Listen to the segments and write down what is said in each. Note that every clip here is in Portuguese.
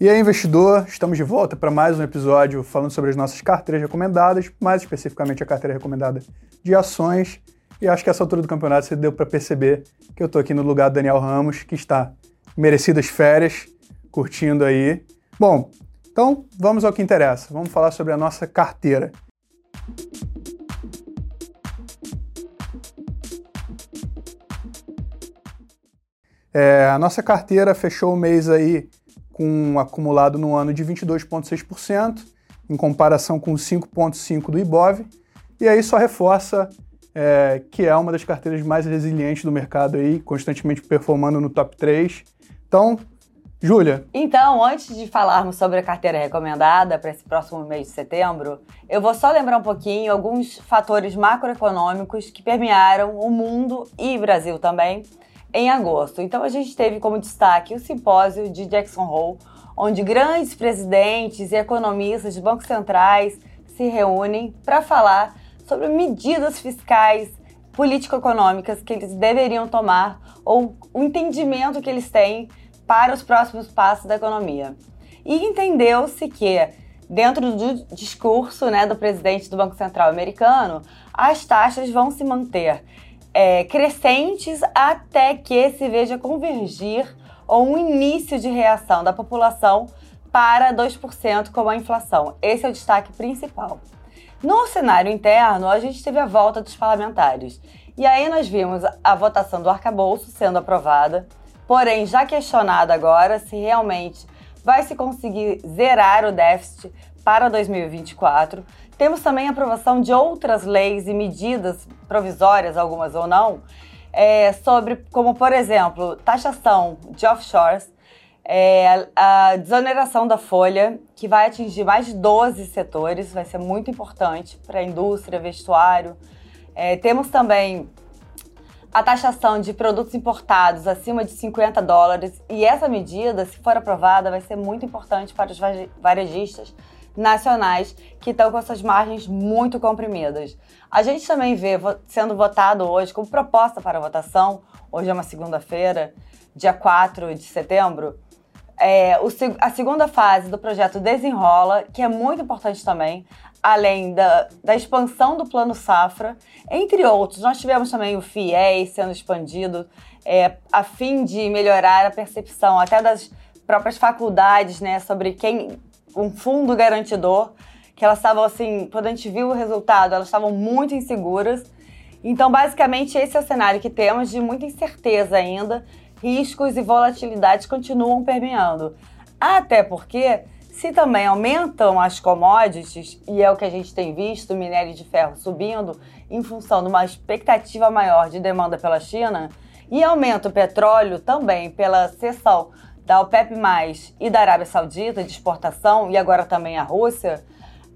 E aí, investidor, estamos de volta para mais um episódio falando sobre as nossas carteiras recomendadas, mais especificamente a carteira recomendada de ações. E acho que essa altura do campeonato você deu para perceber que eu estou aqui no lugar do Daniel Ramos, que está merecidas férias, curtindo aí. Bom, então vamos ao que interessa. Vamos falar sobre a nossa carteira. É, a nossa carteira fechou o mês aí com um acumulado no ano de 22,6%, em comparação com 5,5% do IBOV, e aí só reforça é, que é uma das carteiras mais resilientes do mercado aí, constantemente performando no top 3. Então, Júlia. Então, antes de falarmos sobre a carteira recomendada para esse próximo mês de setembro, eu vou só lembrar um pouquinho alguns fatores macroeconômicos que permearam o mundo e Brasil também em agosto. Então a gente teve como destaque o simpósio de Jackson Hole, onde grandes presidentes e economistas de bancos centrais se reúnem para falar sobre medidas fiscais, político-econômicas que eles deveriam tomar ou o entendimento que eles têm para os próximos passos da economia. E entendeu-se que dentro do discurso né, do presidente do Banco Central americano, as taxas vão se manter é, crescentes até que se veja convergir ou um início de reação da população para 2% como a inflação. Esse é o destaque principal. No cenário interno, a gente teve a volta dos parlamentares. E aí nós vimos a votação do arcabouço sendo aprovada, porém já questionada agora se realmente vai se conseguir zerar o déficit para 2024. Temos também a aprovação de outras leis e medidas provisórias, algumas ou não, é, sobre, como por exemplo, taxação de offshores, é, a desoneração da folha, que vai atingir mais de 12 setores, vai ser muito importante para a indústria, vestuário. É, temos também a taxação de produtos importados acima de 50 dólares, e essa medida, se for aprovada, vai ser muito importante para os varejistas nacionais que estão com essas margens muito comprimidas. A gente também vê sendo votado hoje, como proposta para votação, hoje é uma segunda-feira, dia 4 de setembro, é, o, a segunda fase do projeto Desenrola, que é muito importante também, além da, da expansão do Plano Safra, entre outros. Nós tivemos também o FIES sendo expandido, é, a fim de melhorar a percepção até das próprias faculdades né, sobre quem um fundo garantidor, que elas estavam assim, quando a gente viu o resultado, elas estavam muito inseguras. Então, basicamente, esse é o cenário que temos de muita incerteza ainda, riscos e volatilidades continuam permeando. Até porque, se também aumentam as commodities, e é o que a gente tem visto, minério de ferro subindo, em função de uma expectativa maior de demanda pela China, e aumenta o petróleo também pela cessão da OPEP+, e da Arábia Saudita de exportação, e agora também a Rússia,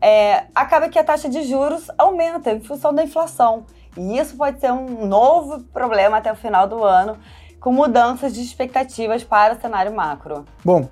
é, acaba que a taxa de juros aumenta em função da inflação. E isso pode ser um novo problema até o final do ano, com mudanças de expectativas para o cenário macro. Bom,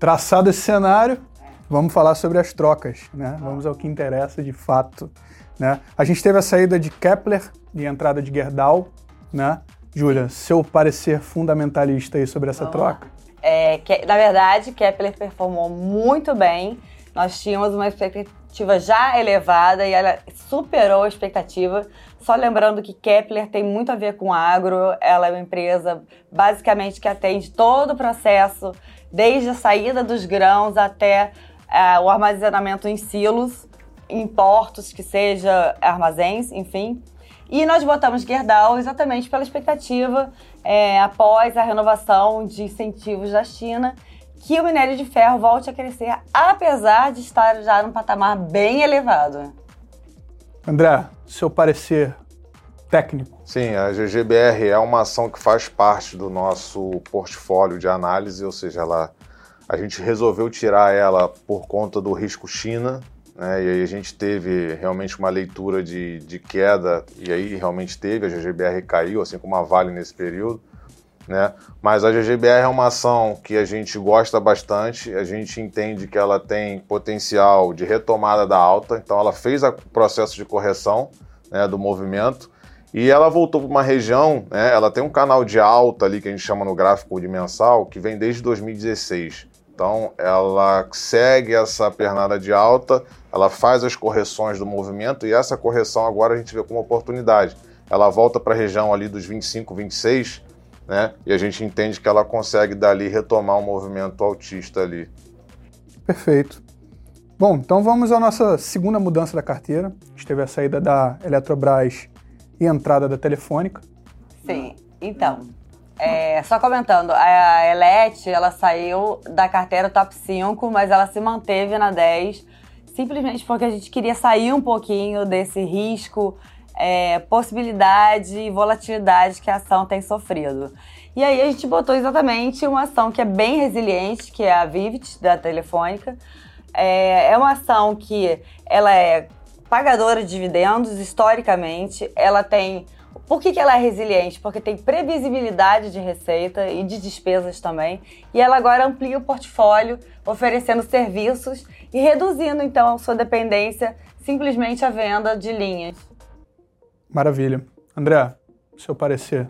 traçado esse cenário, vamos falar sobre as trocas, né? Vamos ao que interessa de fato. Né? A gente teve a saída de Kepler e a entrada de Gerdau, né? Júlia, seu parecer fundamentalista aí sobre essa vamos troca? É, que, na verdade, Kepler performou muito bem. Nós tínhamos uma expectativa já elevada e ela superou a expectativa. Só lembrando que Kepler tem muito a ver com agro, ela é uma empresa basicamente que atende todo o processo, desde a saída dos grãos até é, o armazenamento em silos, em portos, que seja armazéns, enfim. E nós botamos Gerdau exatamente pela expectativa, é, após a renovação de incentivos da China, que o minério de ferro volte a crescer, apesar de estar já num patamar bem elevado. André, seu parecer técnico. Sim, a GGBR é uma ação que faz parte do nosso portfólio de análise, ou seja, ela, a gente resolveu tirar ela por conta do risco China, né? E aí a gente teve realmente uma leitura de, de queda, e aí realmente teve, a GGBR caiu, assim como a Vale nesse período. Né? Mas a GGBR é uma ação que a gente gosta bastante, a gente entende que ela tem potencial de retomada da alta, então ela fez o processo de correção né, do movimento e ela voltou para uma região, né, ela tem um canal de alta ali que a gente chama no gráfico de mensal, que vem desde 2016. Então, ela segue essa pernada de alta, ela faz as correções do movimento e essa correção agora a gente vê como oportunidade. Ela volta para a região ali dos 25, 26, né? E a gente entende que ela consegue dali retomar um movimento altista ali. Perfeito. Bom, então vamos à nossa segunda mudança da carteira. A gente teve a saída da Eletrobras e a entrada da Telefônica. Sim, então, é, só comentando, a Elete, ela saiu da carteira top 5, mas ela se manteve na 10, simplesmente porque a gente queria sair um pouquinho desse risco, é, possibilidade e volatilidade que a ação tem sofrido. E aí a gente botou exatamente uma ação que é bem resiliente, que é a Vivit, da Telefônica. É, é uma ação que ela é pagadora de dividendos, historicamente, ela tem por que, que ela é resiliente? Porque tem previsibilidade de receita e de despesas também. E ela agora amplia o portfólio, oferecendo serviços e reduzindo então a sua dependência simplesmente à venda de linhas. Maravilha. André, seu parecer.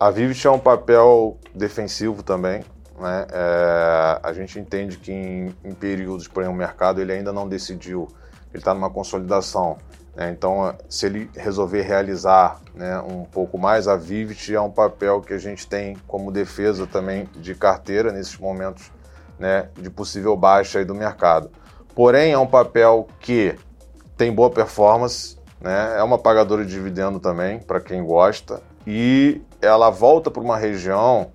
A Vivit é um papel defensivo também. Né? É, a gente entende que em, em períodos, por exemplo, o mercado ele ainda não decidiu, ele está numa consolidação né? Então, se ele resolver realizar né, um pouco mais, a Vivit é um papel que a gente tem como defesa também de carteira nesses momentos né, de possível baixa do mercado. Porém, é um papel que tem boa performance, né, é uma pagadora de dividendo também, para quem gosta, e ela volta para uma região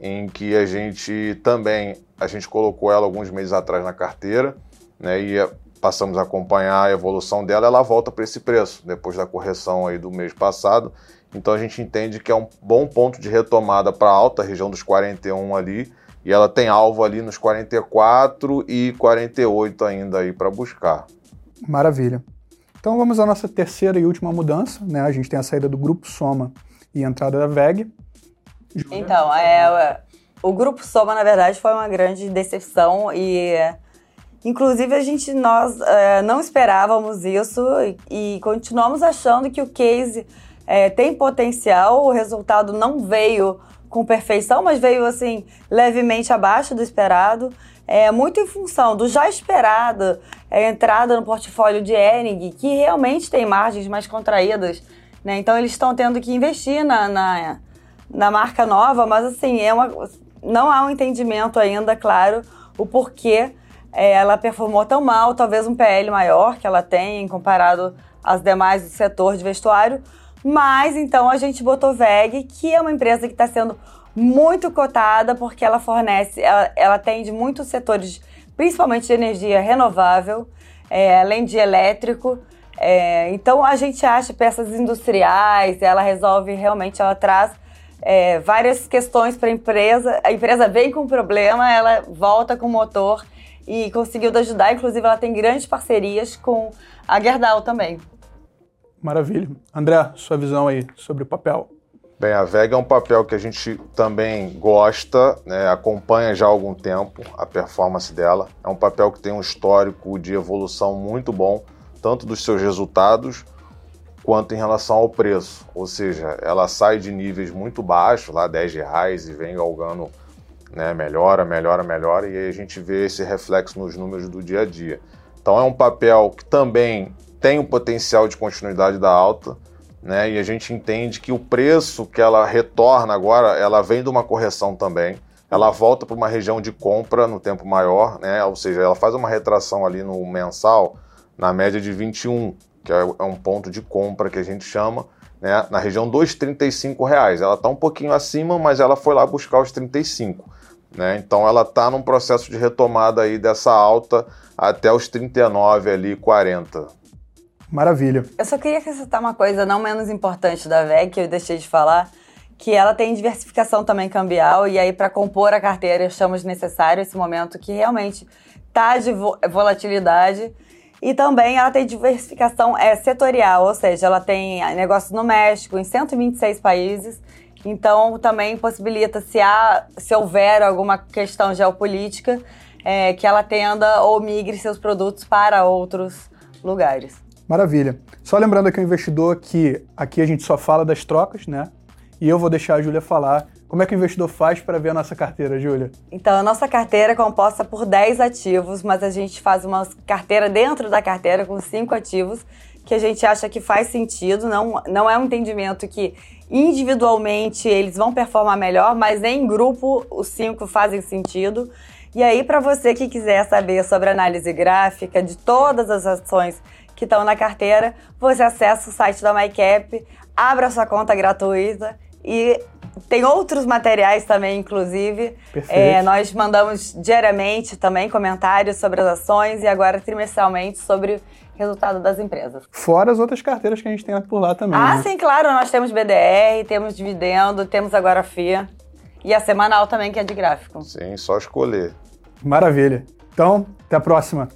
em que a gente também, a gente colocou ela alguns meses atrás na carteira, né, e passamos a acompanhar a evolução dela, ela volta para esse preço, depois da correção aí do mês passado. Então a gente entende que é um bom ponto de retomada para a alta região dos 41 ali, e ela tem alvo ali nos 44 e 48 ainda aí para buscar. Maravilha. Então vamos à nossa terceira e última mudança, né? A gente tem a saída do grupo Soma e a entrada da VEG. Então, é, o grupo Soma, na verdade, foi uma grande decepção e Inclusive, a gente, nós é, não esperávamos isso e, e, continuamos achando que o case é, tem potencial. O resultado não veio com perfeição, mas veio assim levemente abaixo do esperado. É muito em função do já esperado é, entrada no portfólio de Ering, que realmente tem margens mais contraídas. Né? Então, eles estão tendo que investir na, na, na marca nova, mas assim, é uma, não há um entendimento ainda, claro, o porquê ela performou tão mal, talvez um PL maior que ela tem comparado às demais do setor de vestuário. Mas então a gente botou VEG, que é uma empresa que está sendo muito cotada porque ela fornece, ela, ela atende muitos setores, principalmente de energia renovável, é, além de elétrico. É, então a gente acha peças industriais, ela resolve realmente, ela traz é, várias questões para a empresa. A empresa vem com um problema, ela volta com o motor e conseguiu ajudar. Inclusive, ela tem grandes parcerias com a Gerdau também. Maravilha. André, sua visão aí sobre o papel. Bem, a Vega é um papel que a gente também gosta, né, acompanha já há algum tempo a performance dela. É um papel que tem um histórico de evolução muito bom, tanto dos seus resultados quanto em relação ao preço. Ou seja, ela sai de níveis muito baixos, lá 10 reais, e vem galgando né? Melhora, melhora, melhora, e aí a gente vê esse reflexo nos números do dia a dia. Então é um papel que também tem o potencial de continuidade da alta, né? E a gente entende que o preço que ela retorna agora, ela vem de uma correção também. Ela volta para uma região de compra no tempo maior, né? Ou seja, ela faz uma retração ali no mensal na média de 21, que é, é um ponto de compra que a gente chama, né? Na região dos 35 reais. Ela está um pouquinho acima, mas ela foi lá buscar os 35. Né? Então ela está num processo de retomada aí dessa alta até os 39 ali, 40. Maravilha. Eu só queria acrescentar uma coisa não menos importante da VEG, que eu deixei de falar, que ela tem diversificação também cambial, e aí para compor a carteira achamos necessário esse momento que realmente está de volatilidade. E também ela tem diversificação é, setorial, ou seja, ela tem negócios no México, em 126 países, então, também possibilita, se, há, se houver alguma questão geopolítica, é, que ela tenda ou migre seus produtos para outros lugares. Maravilha. Só lembrando aqui o investidor que aqui a gente só fala das trocas, né? E eu vou deixar a Júlia falar Como é que o investidor faz para ver a nossa carteira, Júlia? Então, a nossa carteira é composta por 10 ativos, mas a gente faz uma carteira dentro da carteira com 5 ativos que a gente acha que faz sentido. Não, não é um entendimento que individualmente eles vão performar melhor, mas em grupo os 5 fazem sentido. E aí, para você que quiser saber sobre análise gráfica de todas as ações que estão na carteira, você acessa o site da MyCap, abra sua conta gratuita e tem outros materiais também, inclusive. É, nós mandamos diariamente também comentários sobre as ações e agora trimestralmente sobre o resultado das empresas. Fora as outras carteiras que a gente tem por lá também. Ah, né? sim, claro. Nós temos BDR, temos dividendo, temos agora FIA. E a semanal também, que é de gráfico. Sim, só escolher. Maravilha. Então, até a próxima.